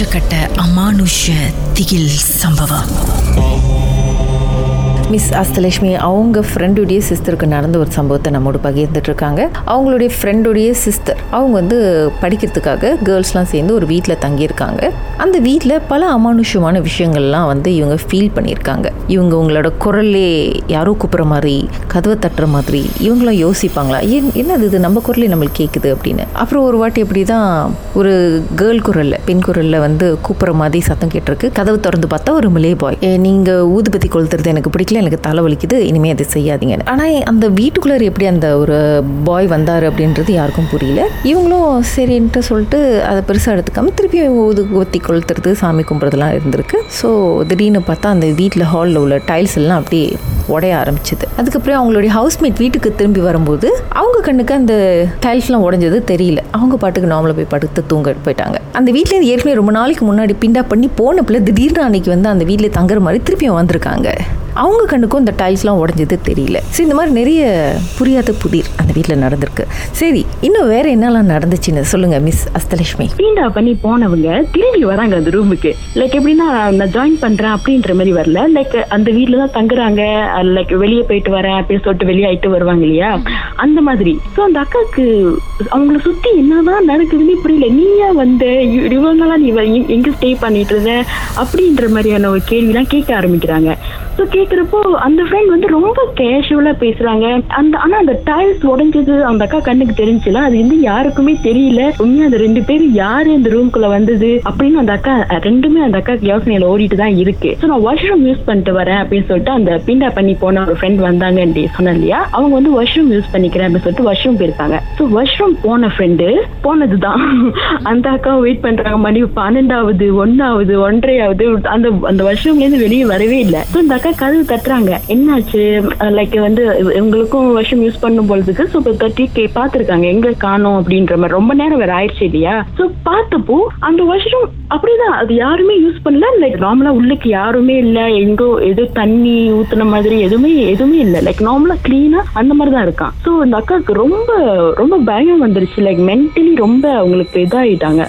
உச்சக்கட்ட அமானுஷ திகில் சம்பவம் மிஸ் அஸ்தலட்சுமி அவங்க ஃப்ரெண்டுடைய சிஸ்டருக்கு நடந்த ஒரு சம்பவத்தை நம்மோடு பகிர்ந்துட்டு இருக்காங்க அவங்களுடைய ஃப்ரெண்டுடைய சிஸ்டர் அவங்க வந்து படிக்கிறதுக்காக கேர்ள்ஸ்லாம் சேர்ந்து ஒரு வீட்டில் தங்கியிருக்காங்க. அந்த வீட்டில் பல அமானுஷ்யமான விஷயங்கள்லாம் வந்து இவங்க ஃபீல் பண்ணியிருக்காங்க. இவங்க உங்களோட குரல்லே யாரோ கூப்பிட்ற மாதிரி கதவை தட்டுற மாதிரி இவங்களும் யோசிப்பாங்களா? என் என்னது இது? நம்ம குரலே நம்மளுக்கு கேட்குது அப்படின்னு. அப்புறம் ஒரு வாட்டி எப்படி தான் ஒரு கேர்ள் குரலில் பெண் குரலில் வந்து கூப்பிட்ற மாதிரி சத்தம் கேட்டிருக்கு. கதவு திறந்து பார்த்தா ஒரு மிலே பாய் நீங்கள் ஊதுபத்தி கொளுத்துறது எனக்கு பிடிக்கல. எனக்கு தலைவலிக்குது இனிமேல் அதை செய்யாதீங்க. ஆனால் அந்த வீட்டுக்குள்ளே எப்படி அந்த ஒரு பாய் வந்தார் அப்படின்றது யாருக்கும் புரியல. இவங்களும் சரின்ட்டு சொல்லிட்டு அதை பெருசாக எடுத்துக்காம திருப்பி ஊற்றி கொளுத்துறது சாமி கும்பிட்றதுலாம் இருந்திருக்கு. ஸோ திடீர்னு பார்த்தா அந்த வீட்டில் ஹாலில் உள்ள டைல்ஸ் எல்லாம் அப்படியே உடைய ஆரம்பிச்சது. அதுக்கப்புறம் அவங்களுடைய ஹவுஸ்மேட் வீட்டுக்கு திரும்பி வரும்போது அவங்க கண்ணுக்கு அந்த டைல்ஸ்லாம் உடஞ்சது தெரியல. அவங்க பாட்டுக்கு நார்மலாக போய் படுத்து தூங்க போயிட்டாங்க. அந்த வீட்டில் ஏற்கனவே ரொம்ப நாளைக்கு முன்னாடி பிண்டா பண்ணி போன பிள்ளை திடீர்னு அன்னைக்கு வந்து அந்த வீட்டில் தங்குற மாதிரி திருப்பியும் வந்திருக்காங்க. அவங்க கண்ணுக்கும் இந்த டைல்ஸ்லாம் உடஞ்சது தெரியல. சரி இந்த மாதிரி நிறைய புரியாத புதிர் அந்த வீட்டில் நடந்திருக்கு. சரி இன்னும் வேற என்னெல்லாம் நடந்துச்சுன்னு சொல்லுங்க மிஸ் அஸ்தலட்சுமி. தீண்டா பண்ணி போனவங்க திரும்பி வராங்க அந்த ரூமுக்கு லைக் எப்படின்னா நான் ஜாயின் பண்றேன் அப்படின்ற மாதிரி வரல. லைக் அந்த வீட்டில் தான் தங்குறாங்க. லைக் வெளியே போயிட்டு வரேன் அப்படின்னு சொல்லிட்டு வெளியே ஆயிட்டு வருவாங்க இல்லையா? அந்த மாதிரி. ஸோ அந்த அக்காவுக்கு அவங்கள சுத்தி என்னதான் நடக்குதுன்னு புரியல. நீயா வந்த? இவங்களாம் நீ எங்க- ஸ்டே பண்ணிட்டு இருந்த? அப்படின்ற மாதிரியான ஒரு கேள்விலாம் கேட்க ஆரம்பிக்கிறாங்க. ஸோ கேட்குறப்போ அந்த ஃப்ரெண்ட் வந்து ரொம்ப கேஷுவலா பேசுறாங்க. அந்த ஆனா அந்த டைல்ஸ் உடைஞ்சது அந்த அக்கா கண்ணுக்கு தெரிஞ்சுல அது வந்து யாருக்குமே தெரியல. உண்மையா அந்த ரெண்டு பேரும் யாரு அந்த ரூம்குள்ள வந்தது அப்படின்னு அந்த அக்கா ரெண்டுமே அந்த அக்காக்கு யோசனையில ஓடிட்டு தான் இருக்கு. ஸோ நான் வாஷ்ரூம் யூஸ் பண்ணிட்டு வரேன் அப்படின்னு சொல்லிட்டு அந்த பிண்டா பண்ணி போன ஒரு ஃப்ரெண்ட் வந்தாங்க சொன்னேன் இல்லையா? அவங்க வந்து வாஷ்ரூம் யூஸ் பண்ணிக்கிறேன் அப்படின்னு சொல்லிட்டு வாஷ்ரூம் போயிருக்காங்க. ஸோ வாஷ்ரூம் போன ஃப்ரெண்டு போனதுதான். அந்த அக்கா வெயிட் பண்றாங்க. மணி பன்னெண்டாவது ஒன்னாவது ஒன்றையாவது அந்த அந்த வாஷ்ரூம்ல இருந்து வெளியே வரவே இல்லை. ஸோ இந்த அக்கா அது தட்டுறாங்க என்னாச்சு? லைக் வந்து உங்களுக்கும் வருஷம் யூஸ் பண்ணும் பொழுதுக்கு ஸோ இப்போ தேர்ட்டி கே பார்த்துருக்காங்க. எங்க காணோம் அப்படின்ற மாதிரி. ரொம்ப நேரம் வேற ஆயிடுச்சு இல்லையா? ஸோ பார்த்தப்போ அந்த வாஷ்ரூம் அப்படிதான். அது யாருமே யூஸ் பண்ணல. லைக் நார்மலா உள்ளுக்கு யாருமே இல்ல. எங்கோ எது தண்ணி ஊத்துன மாதிரி எதுவுமே எதுவுமே இல்ல. லைக் நார்மலா கிளீனா அந்த மாதிரி தான் இருக்கான். ஸோ அந்த அக்காவுக்கு ரொம்ப ரொம்ப பயம் வந்துருச்சு. லைக் மென்டலி ரொம்ப அவங்களுக்கு இதாயிட்டாங்க.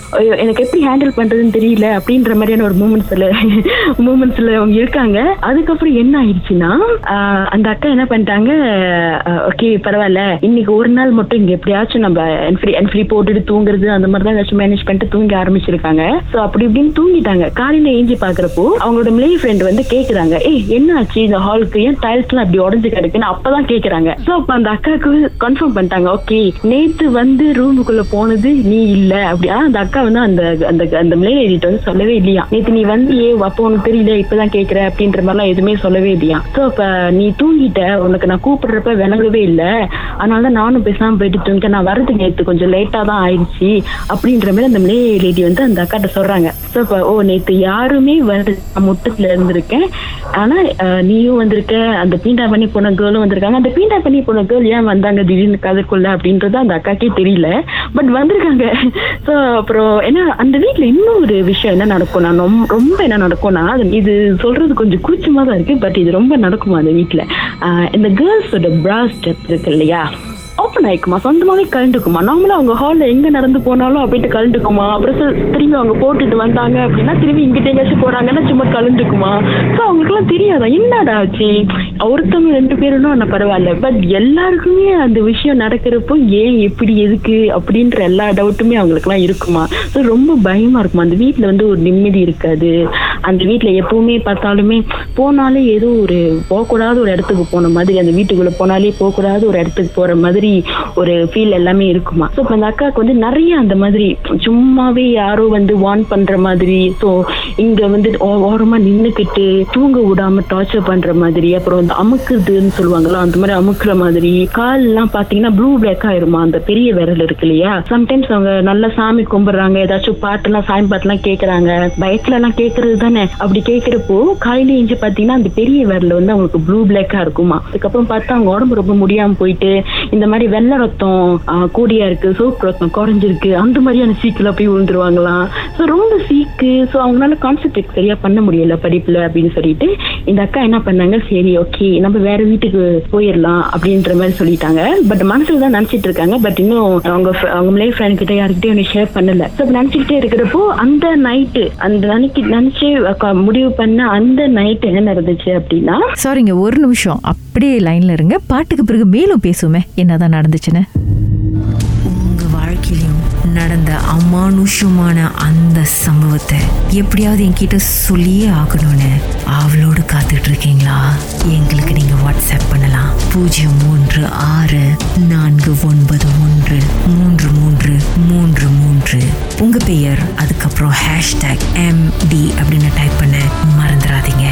எனக்கு எப்படி ஹேண்டில் பண்றதுன்னு தெரியல அப்படின்ற மாதிரியான ஒரு மூமெண்ட்ஸ்ல மூமெண்ட்ஸ்ல அவங்க இருக்காங்க. அதுக்கப்புறம் என்ன ஆயிடுச்சுன்னா அந்த அக்கா என்ன பண்ணிட்டாங்க ஓகே பரவாயில்ல. இன்னைக்கு ஒரு நாள் மட்டும் இங்க எப்படியாச்சும் நம்ம என்ஃப்ரீ என்ஃப்ரீ போட்டுட்டு தூங்குறது அந்த மாதிரி தான் ஏதாச்சும் மேனேஜ் பண்ணிட்டு தூங்க ஆரம்பிச்சிருக்காங்க. ஸோ அப்படி இப்படின்னு தூங்கிட்டாங்க. காலையில ஏஞ்சி பாக்குறப்போ அவங்களோட மிளை ஃப்ரெண்ட் வந்து கேக்குறாங்க. ஏய் என்ன ஆச்சு இந்த ஹாலுக்கு ஏன் டைல்ஸ் எல்லாம் அப்படி உடஞ்சு கிடக்குன்னு? அப்பதான் கேக்குறாங்க. ஸோ அப்ப அந்த அக்காவுக்கு கன்ஃபார்ம் பண்ணிட்டாங்க. ஓகே நேத்து வந்து ரூமுக்குள்ள போனது நீ இல்ல. அப்படி அந்த அக்கா வந்து அந்த அந்த அந்த மிளை எழுதிட்டு வந்து சொல்லவே இல்லையா. நேத்து நீ வந்து ஏ அப்போ உனக்கு தெரியல இப்பதான் கேக்குற. அப்படின்ற மாதிரிலாம் எதுவுமே சொல்லவே இல்லையா ஸோ அப்ப நீ தூங்கிட்ட உனக்கு நான் கூப்பிடுறப்ப விளங்கவே இல்ல. அதனால தான் நானும் பேசாம போயிட்டு தூங்கிட்டேன். நான் வரது நேத்து கொஞ்சம் லேட்டா தான் ஆயிடுச்சு. அப்படின்ற மாதிரி அந்த மிளே லேடி வந்து அந்த அக்காட்ட சொல்றாங்க. ஸோ இப்போ ஓ நேத்து யாருமே வந்து நான் முட்டத்துல இருந்திருக்கேன். ஆனா நீயும் வந்திருக்க. அந்த பீண்டா பண்ணி போன கேர்ளும் வந்திருக்காங்க. அந்த பீண்டா பண்ணி போன கேர்ள் ஏன் வந்தாங்க? திடீர்னு கதைக்குள்ள அப்படின்றது அந்த அக்காக்கே தெரியல. பட் வந்திருக்காங்க. ஸோ அப்புறம் ஏன்னா அந்த வீட்டில் இன்னும் ஒரு விஷயம் என்ன நடக்கும்னா ரொம்ப ரொம்ப என்ன நடக்கும்னா அது- இது சொல்றது கொஞ்சம் கூச்சமா தான் இருக்கு. பட் இது ரொம்ப நடக்குமா அந்த வீட்டில் ஆஹ், இந்த கேர்ள்ஸோட பிரா ஸ்டெப் இருக்கு இல்லையா? ஓப்பன் ஆயிக்குமா? சொந்தமாவே கலந்துக்குமா? நாமளும் அவங்க ஹால்ல எங்க நடந்து போனாலும் அப்படின்ட்டு கலந்துக்குமா? அப்புறம் திரும்பி அவங்க போட்டுட்டு வந்தாங்க அப்படின்னா திரும்பி இங்கிட்ட எங்கேயாச்சும் போறாங்கன்னா சும்மா கலந்துக்குமா? ஸோ அவங்களுக்குலாம் தெரியாதா? என்னடா ஆச்சு? ஒருத்தவங்க ரெண்டு பேருன்னா நான் பரவாயில்ல. பட் எல்லாருக்குமே அந்த விஷயம் நடக்கிறப்போ ஏன் எப்படி எதுக்கு அப்படின்ற எல்லா டவுட்டுமே அவங்களுக்குலாம் இருக்குமா? ஸோ ரொம்ப பயமா இருக்குமா? அந்த வீட்டில் வந்து ஒரு நிம்மதி இருக்காது. அந்த வீட்டில் எப்பவுமே பார்த்தாலுமே போனாலே ஏதோ ஒரு போகக்கூடாத ஒரு இடத்துக்கு போன மாதிரி அந்த வீட்டுக்குள்ள போனாலே போகக்கூடாத ஒரு இடத்துக்கு போற மாதிரி ஒரு ஃபீல் எல்லாமே இருக்குமா? ஸோ இப்போ அந்த அக்காவுக்கு வந்து நிறைய அந்த மாதிரி சும்மாவே யாரோ வந்து வார்ன் பண்ற மாதிரி ஸோ இங்க வந்து ஓ- ஓரமா நின்றுக்கிட்டு தூங்க விடாம டார்ச்சர் பண்ற மாதிரி அப்புறம் வந்து அமுக்குதுன்னு சொல்லுவாங்களா அந்த மாதிரி அமுக்குற மாதிரி கால் எல்லாம் பாத்தீங்கன்னா ப்ளூ பிளாக் ஆயிருமா? அந்த பெரிய விரல் இருக்கு இல்லையா? சம்டைம்ஸ் அவங்க நல்லா சாமி கும்பிடுறாங்க ஏதாச்சும் பாட்டுலாம் சாமி பாட்டுலாம் கேட்குறாங்க பயத்துல எல்லாம் தானே? அப்படி கேட்குறப்போ காலையில எஞ்சி பாத்தீங்கன்னா அந்த பெரிய விரல் வந்து அவங்களுக்கு ப்ளூ பிளாக்கா இருக்குமா? அதுக்கப்புறம் பார்த்தா அவங்க உடம்பு ரொம்ப முடியாம போயிட்டு இந்த மாதிரி வெள்ளை ரத்தம் கூடியா இருக்கு சோப்பு ரத்தம் குறைஞ்சிருக்கு அந்த மாதிரியான சீக்கில் போய் விழுந்துருவாங்களாம். ஸோ ரொம்ப சீக்கு ஸோ அவங்களால கான்சென்ட்ரேட் சரியா பண்ண முடியல படிப்புல அப்படின்னு சொல்லிட்டு இந்த அக்கா என்ன பண்ணாங்க சரி ஓகே நம்ம வேற வீட்டுக்கு போயிடலாம் அப்படின்ற மாதிரி சொல்லிட்டாங்க. பட் மனசுல தான் நினைச்சிட்டு இருக்காங்க பட் இன்னும் அவங்க அவங்க லைஃப் ஃப்ரெண்ட் கிட்ட யாருக்கிட்டையும் ஒன்று ஷேர் பண்ணல. ஸோ நினைச்சுக்கிட்டே இருக்கிறப்போ அந்த நைட்டு அந்த நினைக்க நினைச்சு முடிவு பண்ண அந்த நைட் என்ன நடந்துச்சு அப்படின்னா சாரிங்க ஒரு நிமிஷம். அப்படியே லைன்ல இருங்க. பாட்டுக்கு பிறகு மேலும் பேசுவோமே. என்னதான் நடந்துச்சுன்னு. உங்க வாழ்க்கையிலும் நடந்த அமானுஷமான அந்த சம்பவத்தை எப்படியாவது என்கிட்ட சொல்லியே ஆகணும்னு அவளோடு காத்துட்டு இருக்கீங்களா எங்களுக்கு நீங்க வாட்ஸ்அப் பண்ணலாம். பூஜ்ஜியம் மூன்று ஆறு நான்கு ஒன்பது ஒன்று மூன்று மூன்று மூன்று மூன்று. உங்க பெயர் அதுக்கப்புறம் ஹேஷ்டேக் எம் டி அப்படின்னு டைப் பண்ண மறந்துடாதீங்க.